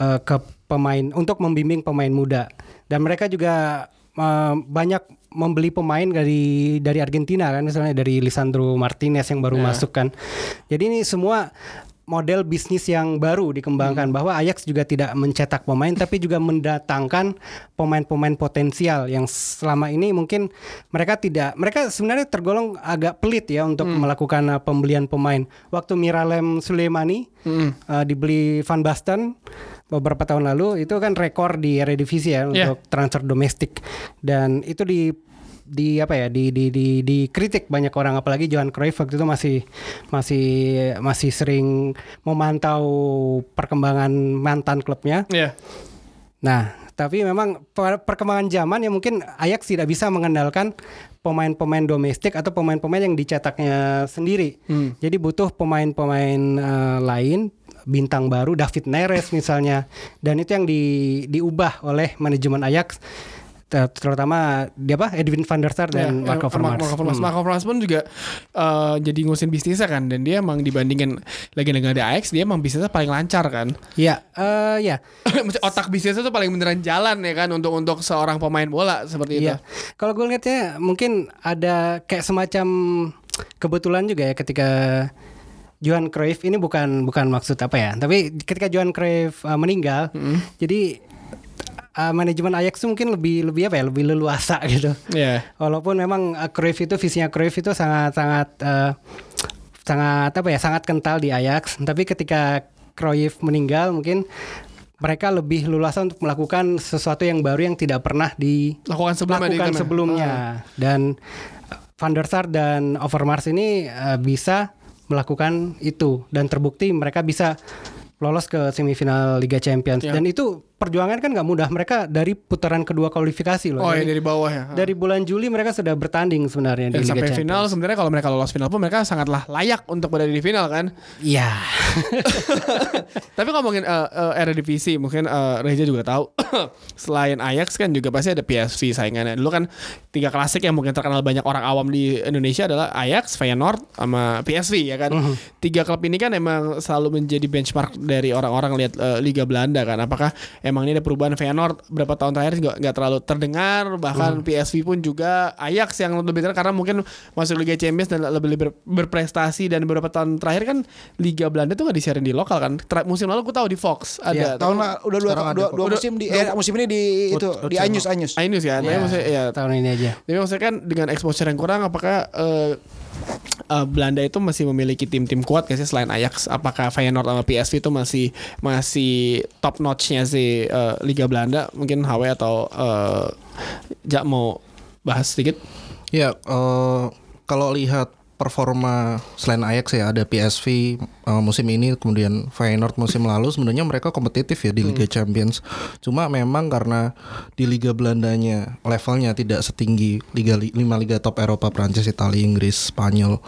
eh, ke pemain untuk membimbing pemain muda. Dan mereka juga eh, banyak membeli pemain dari dari Argentina kan misalnya dari Lisandro Martinez yang baru Ya. masuk kan. Jadi ini semua model bisnis yang baru dikembangkan Hmm. bahwa Ajax juga tidak mencetak pemain tapi juga mendatangkan pemain-pemain potensial yang selama ini mungkin mereka tidak mereka sebenarnya tergolong agak pelit ya untuk Hmm. melakukan uh, pembelian pemain. Waktu Miralem Suleimani Hmm. uh, dibeli Van Basten beberapa tahun lalu itu kan rekor di Eredivisie ya Yeah. untuk transfer domestik dan itu di di apa ya di di di dikritik banyak orang apalagi Johan Cruyff waktu itu masih masih masih sering memantau perkembangan mantan klubnya. Iya. Nah, tapi memang per- perkembangan zaman ya mungkin Ajax tidak bisa mengandalkan pemain-pemain domestik atau pemain-pemain yang dicetaknya sendiri. Jadi butuh pemain-pemain eh, lain bintang baru David Neres misalnya dan itu yang di, diubah oleh manajemen Ajax terutama dia apa Edwin van der Sar dan Ya, Marco eh, Overmars. Marco Overmars. Hmm. Marco pun juga eh, jadi ngusin bisnisnya kan dan dia emang dibandingin legenda-legenda Ajax dia emang bisnisnya paling lancar kan. Ya, eh, ya. Otak bisnisnya tuh paling beneran jalan ya kan untuk untuk seorang pemain bola seperti itu. Iya. Kalau gue lihatnya mungkin ada kayak semacam kebetulan juga ya ketika Johan Cruyff ini bukan bukan maksud apa ya, tapi ketika Johan Cruyff uh, meninggal, jadi uh, manajemen Ajax tuh mungkin lebih lebih apa ya, lebih leluasa gitu. Iya. Walaupun memang uh, Cruyff itu visinya Cruyff itu sangat sangat uh, sangat apa ya, sangat kental di Ajax, tapi ketika Cruyff meninggal mungkin mereka lebih leluasa untuk melakukan sesuatu yang baru yang tidak pernah di Lakukan sebelumnya lakukan sebelumnya dan uh, Van der Sar dan Overmars ini uh, bisa melakukan itu dan terbukti mereka bisa lolos ke semifinal Liga Champions Ya. dan itu perjuangan kan nggak mudah mereka dari putaran kedua kualifikasi loh Oh ya Dari- dari bawah ya. dari bulan Juli mereka sudah bertanding sebenarnya dan di Liga sampai Champions. final sebenarnya kalau mereka lolos final pun mereka sangatlah layak untuk berada di final kan. Iya. Tapi ngomongin uh, uh, Eredivisie mungkin uh, Reza juga tahu selain Ajax kan juga pasti ada PSV saingannya. Dulu kan tiga klasik yang mungkin terkenal banyak orang awam di Indonesia adalah Ajax, Feyenoord sama PSV ya kan. Tiga klub ini kan emang selalu menjadi benchmark dari orang-orang lihat uh, Liga Belanda kan. Apakah emang ini ada perubahan Feyenoord berapa tahun terakhir juga nggak terlalu terdengar bahkan PSV pun juga Ajax yang lebih terkenal karena mungkin masuk Liga Champions dan lebih ber- berprestasi dan beberapa tahun terakhir kan Liga Belanda tuh nggak disiarin di lokal kan. Ter- musim lalu gue tahu di Fox ada Tahun la- udah dua, dua, dua Udah- musim di eh, musim ini di itu di Anyus Anyus. Kan. Tapi maksudnya ya Tahun ini aja. tapi maksudnya kan dengan exposure yang kurang apakah eh, eh, Belanda itu masih memiliki tim-tim kuat sih selain Ajax? Apakah Feyenoord sama PSV itu masih masih top notch-nya sih eh, Liga Belanda? Mungkin HW atau eh, Jak mau bahas sedikit? Ya, eh, kalau lihat performa selain Ajax ya ada PSV eh, musim ini kemudian Feyenoord musim lalu sebenarnya mereka kompetitif ya di Liga Champions. Cuma memang karena di Liga Belandanya levelnya tidak setinggi liga lima liga top Eropa Prancis, Italia, Inggris, Spanyol.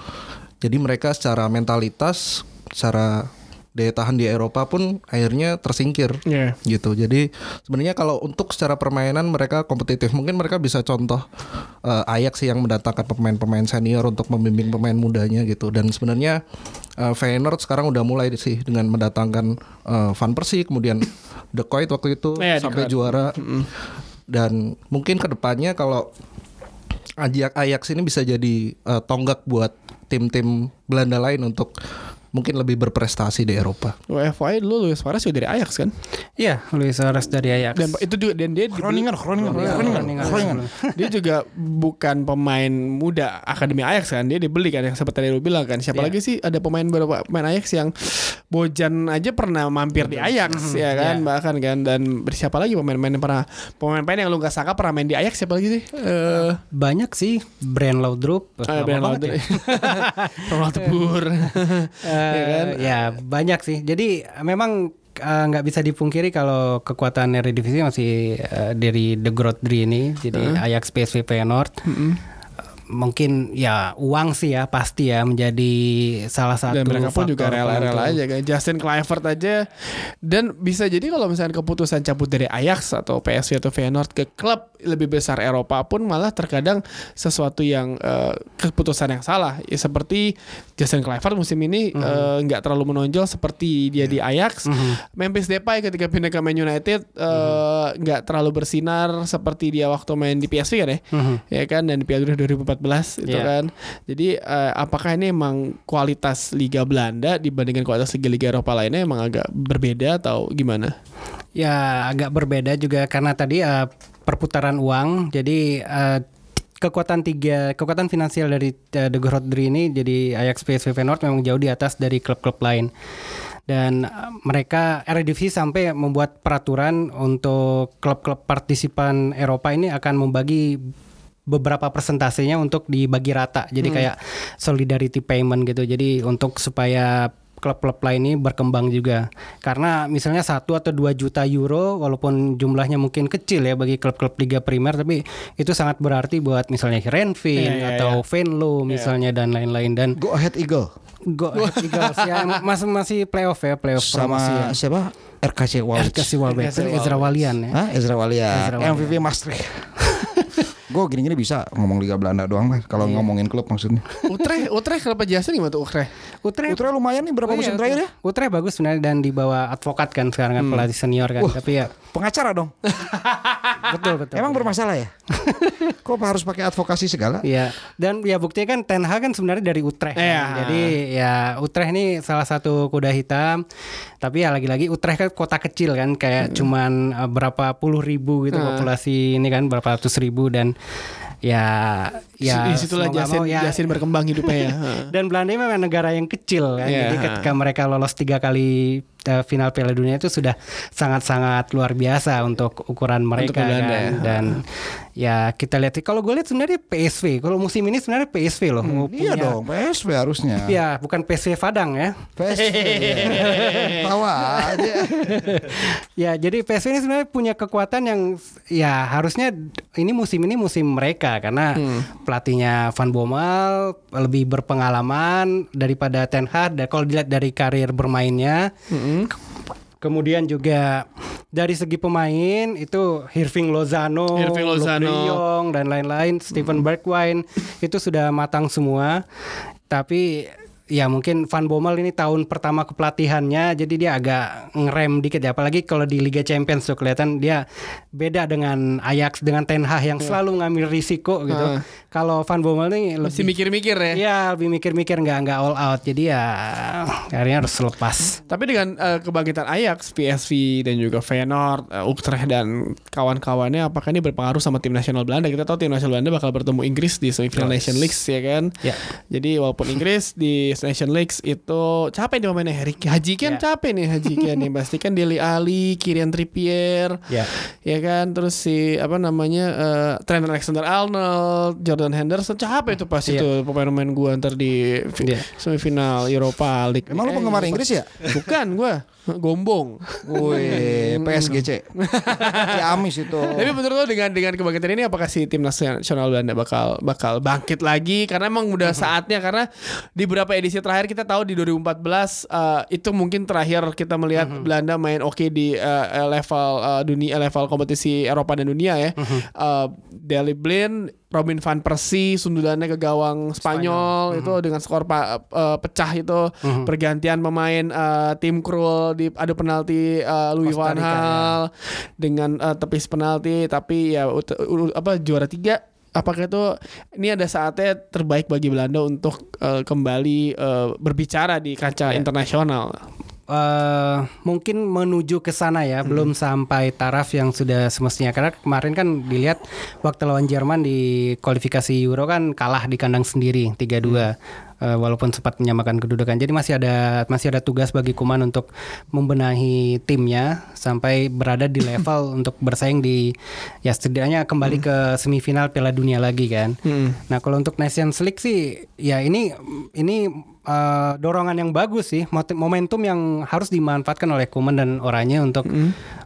Jadi mereka secara mentalitas, secara daya tahan di Eropa pun akhirnya tersingkir Iya. gitu. Jadi sebenarnya kalau untuk secara permainan mereka kompetitif, mungkin mereka bisa contoh eh, Ajax sih yang mendatangkan pemain-pemain senior untuk membimbing pemain mudanya gitu. Dan sebenarnya eh, Feyenoord sekarang udah mulai sih dengan mendatangkan eh, Van Persie, kemudian De Kuyt waktu itu De sampai juara. Dan mungkin ke depannya kalau Ajax Ajax ini bisa jadi eh, tonggak buat tim-tim Belanda lain untuk mungkin lebih berprestasi di Eropa. FYI dulu Luis Suarez juga dari Ajax kan? Iya, Luis Suarez dari Ajax. Dan itu juga dan dia Groningen, Groningen, Groningen, dia juga bukan pemain muda akademi Ajax kan dia dibeli kan yang seperti tadi lu bilang kan siapa Iya. lagi sih ada pemain beberapa pemain Ajax yang Bojan aja pernah mampir di Ajax ya kan Iya. bahkan kan dan siapa lagi pemain-pemain yang pernah pemain-pemain yang lu gak sangka pernah main di Ajax siapa lagi sih eh Banyak sih Brand Laudrup. uh, Lama banget Laudrup. Ronald Pur Eh, kan? ya banyak sih. Jadi memang eh, nggak bisa dipungkiri kalau kekuatan Eredivisie masih eh, dari The Growth Three ini. Jadi Ajax, PSV, Feyenoord. Eh, Mungkin ya uang sih ya pasti ya menjadi salah satu dan mereka pun juga rela-rela aja kan Justin Kluivert aja. Dan bisa jadi kalau misalnya keputusan cabut dari Ajax atau PSV atau Feyenoord ke klub lebih besar Eropa pun malah terkadang sesuatu yang eh, keputusan yang salah. Ya, seperti Justin Kluivert musim ini Mhm. eh, nggak terlalu menonjol seperti dia di Ajax. Mhm. Memphis Depay ketika pindah ke Man United eh, nggak terlalu bersinar seperti dia waktu main di PSV kan ya. Mhm. ya kan dan di Piala Dunia 2014 2014 itu Iya. kan. Jadi eh, apakah ini emang kualitas Liga Belanda dibandingkan kualitas Liga-Liga Eropa lainnya emang agak berbeda atau gimana? Ya agak berbeda juga karena tadi eh, perputaran uang. Jadi eh, kekuatan tiga kekuatan finansial dari eh, The Grootdrie ini jadi Ajax, PSV, Feyenoord memang jauh di atas dari klub-klub lain. Dan mereka Eredivisie sampai membuat peraturan untuk klub-klub partisipan Eropa ini akan membagi beberapa persentasenya untuk dibagi rata. Jadi kayak solidarity payment gitu. Jadi untuk supaya klub-klub lain ini berkembang juga. Karena misalnya satu atau 2 juta euro walaupun jumlahnya mungkin kecil ya bagi klub-klub Liga Primer tapi itu sangat berarti buat misalnya Renvin Iya, iya, atau Venlo misalnya dan lain-lain dan Go ahead Eagle Go Ahead Eagles ya masih masih playoff ya playoff sama promosi ya. siapa? RKC Walbeck RKC Ezra Walian ya. Hah? Ezra Walian, Ezra Walian. MVP Maastricht. Gue gini-gini bisa ngomong Liga Belanda doang mah kalau Iya. ngomongin klub maksudnya. Utrecht, Utrecht kenapa jelasin gimana tuh Utrecht? Utrecht Utrecht lumayan nih berapa Oh musim iya, terakhir ya? Utrecht bagus sebenarnya dan dibawa advokat kan sekarang kan pelatih senior kan. Tapi ya Pengacara dong. betul betul. Emang bermasalah ya? Kok harus pakai advokasi segala? Iya, dan ya buktinya kan Ten Hag kan sebenarnya dari Utrecht. kan. Iya. Jadi ya Utrecht ini salah satu kuda hitam. Tapi ya lagi-lagi Utrecht kan kota kecil kan, kayak cuman eh, berapa puluh ribu gitu Hmm. populasi ini kan berapa ratus ribu dan ya ya di situlah mau nggak Jasin, mau ya Jasin berkembang hidupnya ya. Dan Belanda memang negara yang kecil kan. Iya. Jadi ketika mereka lolos tiga kali final Piala Dunia itu sudah sangat-sangat luar biasa untuk ukuran mereka Belanda, kan. ya. Dan ya kita lihat kalau gue lihat sebenarnya PSV. Kalau musim ini sebenarnya PSV loh. mau Iya punya- dong, PSV harusnya. Ya, bukan PSV Padang ya. PSV. Tawa aja. Ya, jadi PSV ini sebenarnya punya kekuatan yang ya harusnya ini musim ini musim mereka karena pelatihnya Van Bommel lebih berpengalaman daripada Ten Hag. Dan kalau dilihat dari karir bermainnya, kemudian juga dari segi pemain itu Hirving Lozano, Hirving Luke Lozano. Jong, dan lain-lain, Steven Bergwijn itu sudah matang semua. Tapi ya mungkin Van Bommel ini tahun pertama kepelatihannya jadi dia agak ngerem dikit ya apalagi kalau di Liga Champions tuh kelihatan dia beda dengan Ajax dengan Ten Hag yang selalu ngambil risiko gitu. Ah. Kalau Van Bommel nih Masih lebih mikir-mikir ya. Iya lebih mikir-mikir nggak nggak all out jadi ya akhirnya harus lepas. Tapi dengan eh, kebangkitan Ajax, PSV dan juga Feyenoord, eh, Utrecht dan kawan-kawannya apakah ini berpengaruh sama tim nasional Belanda? Kita tahu tim nasional Belanda bakal bertemu Inggris di semifinal Nation League ya kan. Ya. Jadi walaupun Inggris di Nation League itu capek nih pemainnya Harry Haji kan Ya. capek nih Haji kan nih pasti kan Deli Ali, Kieran Trippier, Ya. ya kan terus si apa namanya eh, Trent Alexander Arnold, Jordan Henderson capek itu pasti Iya. tuh pemain-pemain gua ntar di Iya. semifinal Europa League. Emang lu Eh, penggemar Europa- Inggris ya? Bukan gua, gombong. Wih, PSGC. Ciamis itu. Tapi menurut lo dengan dengan kebangkitan ini apakah si tim nasional Belanda bakal bakal bangkit lagi karena emang udah saatnya karena di beberapa edisi terakhir kita tahu di 2014 eh, itu mungkin terakhir kita melihat Belanda main oke di eh, level eh, dunia level kompetisi Eropa dan dunia ya. Eh, Daley Blind Robin van Persie sundulannya ke gawang Spanyol, itu dengan skor pa- eh, pecah itu. Pergantian pemain eh, tim Krul di adu penalti eh, Louis Costa van Rica, ya. Dengan eh, tepis penalti tapi ya ut- apa juara tiga apakah itu ini ada saatnya terbaik bagi Belanda untuk eh, kembali eh, berbicara di kancah internasional eh mungkin menuju ke sana ya, belum sampai taraf yang sudah semestinya. Karena kemarin kan dilihat waktu lawan Jerman di kualifikasi Euro kan kalah di kandang sendiri 3-2. Eh, walaupun sempat menyamakan kedudukan. Jadi masih ada masih ada tugas bagi Kuman untuk membenahi timnya sampai berada di level untuk bersaing di ya setidaknya kembali ke semifinal Piala Dunia lagi kan. Nah, kalau untuk Nations League sih ya ini ini eh, dorongan yang bagus sih, mot- momentum yang harus dimanfaatkan oleh Kuman dan orangnya untuk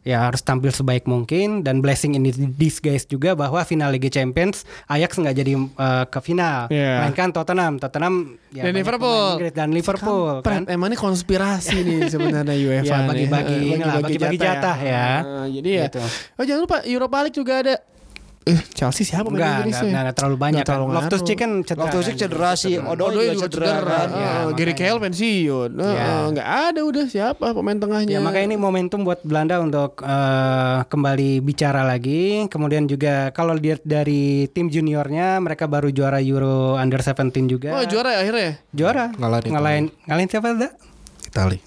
ya harus tampil sebaik mungkin dan blessing in disguise juga bahwa final Liga Champions Ajax nggak jadi eh, ke final, Iya. melainkan Tottenham, Tottenham ya Dan Liverpool. Inggris dan Liverpool kan. Emang ini konspirasi nih sebenarnya UEFA Ya, nih. bagi-bagi Eh, inilah, bagi-bagi jatah ya. Nah, jadi ya Gitu. oh jangan lupa Europa League juga ada Eh, Chelsea siapa pemain Enggak, Inggris enggak, ya? enggak terlalu banyak. Nggak terlalu kan. Loftus. Cheek kan cedera. Itu kan. cedera sih, Odoi juga cedera kan. Ah, Ya, Gary. Cahill pensiun. Ah, Ya. Nggak ada udah siapa pemain tengahnya. Ya makanya ini momentum buat Belanda untuk eh, kembali bicara lagi. Kemudian juga kalau lihat dari tim juniornya mereka baru juara Euro Under 17 juga. Oh juara ya akhirnya. Juara. Ngalahin ngalahin ngalahin siapa dah? Itali.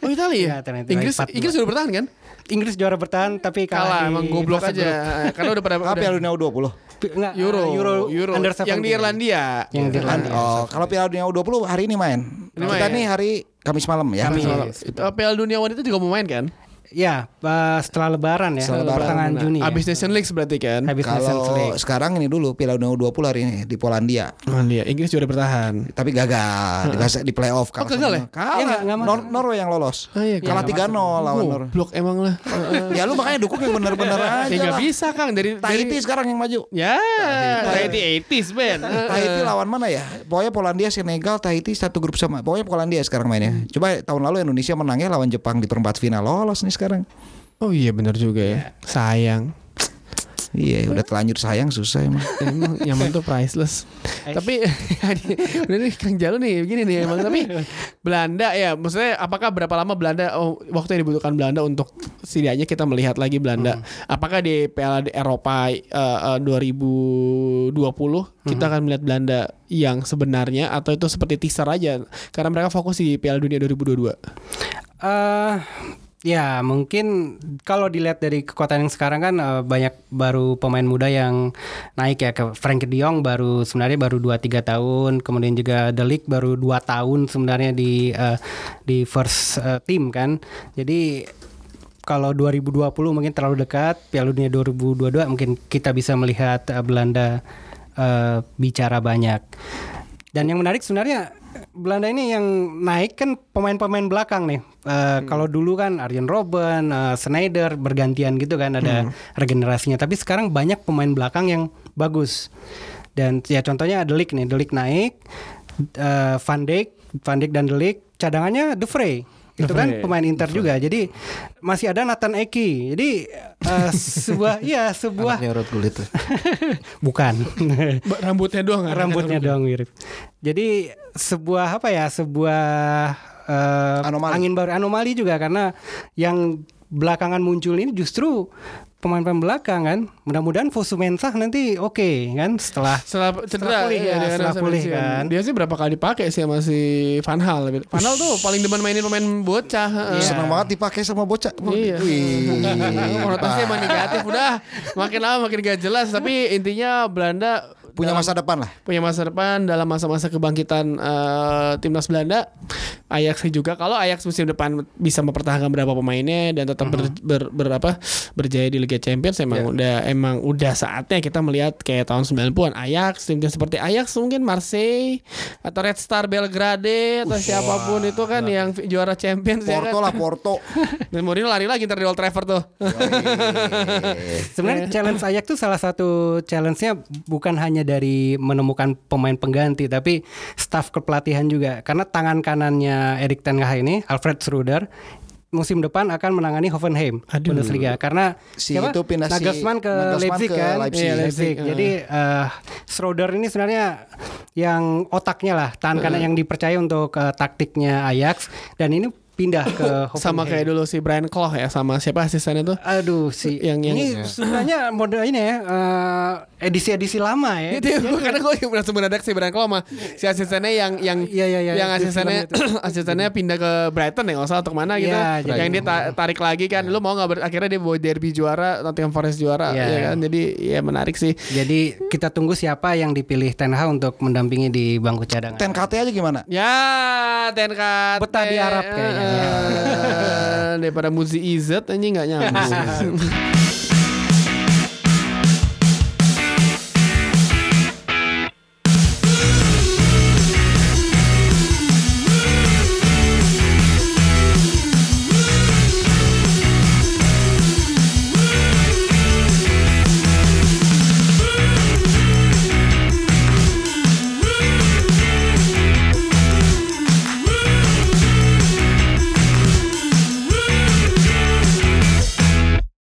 Oh Italia Iya, ya. ternyata Inggris. Inggris sudah bertahan kan? Inggris juara bertahan tapi Kalah kalah, di emang goblok aja. grup. Karena udah pada Apa Piala Dunia U20? Pi- Enggak, Euro, eh, Euro, Euro, Under yang di 17. Irlandia. Yang di Irlandia. Oh, kalau Piala Dunia U20 hari ini main. Ini Kita main. nih hari Kamis malam ya. Kamis. Uh, Piala Dunia wanita juga mau main kan? Ya, eh, setelah lebaran ya, Setelah Lebaran. pertengahan Juni. ya. Abis Nation League berarti kan? Habis Kalau League. sekarang ini dulu Piala Dunia U20 hari ini di Polandia. Oh, iya. Inggris juara bertahan. Tapi gagal di, di playoff Oh, gagal ya? sama- Kalah. Nggak- nggak masuk. Nor- Norway yang lolos. Ah, iya, Kalah 3-0 lawan Norway. Blok emang lah. ya lu makanya dukung yang bener-bener aja. Ya lah. bisa Kang dari Tahiti dari sekarang yang maju. Ya, Tahiti 80s Ben. Tahiti lawan mana ya? Pokoknya Polandia, Senegal, Tahiti satu grup sama. Pokoknya Polandia sekarang mainnya. Coba tahun lalu Indonesia menangnya lawan Jepang di perempat final lolos nih sekarang. Oh iya benar juga ya. Sayang. Iya, udah telanjur sayang susah emang. Emang nyaman tuh priceless. Tapi udah nih Kang Jalu nih begini nih emang tapi Belanda ya maksudnya apakah berapa lama Belanda oh, waktu yang dibutuhkan Belanda untuk setidaknya kita melihat lagi Belanda. Apakah di Piala di Eropa eh, eh, 2020 kita akan melihat Belanda yang sebenarnya atau itu seperti teaser aja karena mereka fokus di Piala Dunia 2022. eh ya mungkin kalau dilihat dari kekuatan yang sekarang kan eh, banyak baru pemain muda yang naik ya ke Frank De Jong baru sebenarnya baru 2 3 tahun, kemudian juga Ligt baru 2 tahun sebenarnya di eh, di first eh, team kan. Jadi kalau 2020 mungkin terlalu dekat, Piala Dunia 2022 mungkin kita bisa melihat eh, Belanda eh, bicara banyak. Dan yang menarik sebenarnya Belanda ini yang naik kan pemain-pemain belakang nih. Eh, Kalau dulu kan Arjen Robben, eh, Sneijder bergantian gitu kan ada regenerasinya. Tapi sekarang banyak pemain belakang yang bagus. Dan ya contohnya De Ligt nih, De Ligt naik, eh, Van Dijk, Van Dijk dan De Ligt cadangannya De Vrij. Itu kan pemain Inter juga. Jadi masih ada Nathan Eki. Jadi eh, sebuah ya sebuah Anaknya Gullit tuh. bukan. Rambutnya doang rambutnya doang mirip. Jadi sebuah apa ya sebuah eh, Anomali. angin baru anomali juga karena yang belakangan muncul ini justru pemain-pemain belakang kan. Mudah-mudahan Fosu Mensah nanti oke kan setelah Setelah cedera pulih ya, dia setelah pulih kan. Dia sih berapa kali dipakai sih sama si Van Hal. Van Hal tuh paling demen mainin pemain bocah. heeh. Senang banget dipakai sama bocah. Iya. Wih. Konotasinya emang negatif udah makin lama makin gak jelas tapi intinya Belanda Punya dalam- masa depan lah. punya masa depan dalam masa-masa kebangkitan eh, timnas Belanda. Ajax juga kalau Ajax musim depan bisa mempertahankan berapa pemainnya dan tetap ber, ber- ber- apa, berjaya di Liga Champions emang udah emang udah saatnya kita melihat kayak tahun 90-an Ajax tim-tim seperti Ajax mungkin Marseille atau Red Star Belgrade atau siapa pun itu kan yang juara Champions ya Porto kan. lah Porto. Dan Mourinho lari lagi ntar di Old Trafford tuh. Sebenarnya challenge Ajax tuh salah satu challenge-nya bukan hanya dari menemukan pemain pengganti tapi staff kepelatihan juga karena tangan kanannya Erik ten Hag ini Alfred Schroeder musim depan akan menangani Hoffenheim Bundesliga karena Si siapa? itu pindah Nagelsmann ke Nagelsmann Leipzig ke kan Leipzig. Iya, Leipzig, Leipzig. eh. jadi eh Schroeder ini sebenarnya yang otaknya lah tangan kanan yang dipercaya untuk eh, taktiknya Ajax dan ini pindah ke Hoffenheim Sama kayak dulu si Brian Clough ya sama siapa asistennya tuh? Aduh si Yang- yang- ini sebenarnya mode ini ya eh, edisi-edisi lama ya. Itu ya, gua- karena gue langsung mendadak si Brian Clough sama si asistennya yang yang Iya, iya, iya, yang asistennya asistennya pindah ke Brighton ya nggak salah untuk mana gitu. Iya, jadi- yang dia ta- tarik lagi kan. Lu mau nggak ber- akhirnya dia bawa derby juara, Nottingham Forest juara Iya. ya kan. Jadi ya menarik sih. Jadi kita tunggu siapa yang dipilih Ten Hag untuk mendampingi di bangku cadangan. Ten KT aja gimana? Ya, Tenkat Betah di Arab kayaknya. Daripada Muzi Izet anjing nggak nyambung.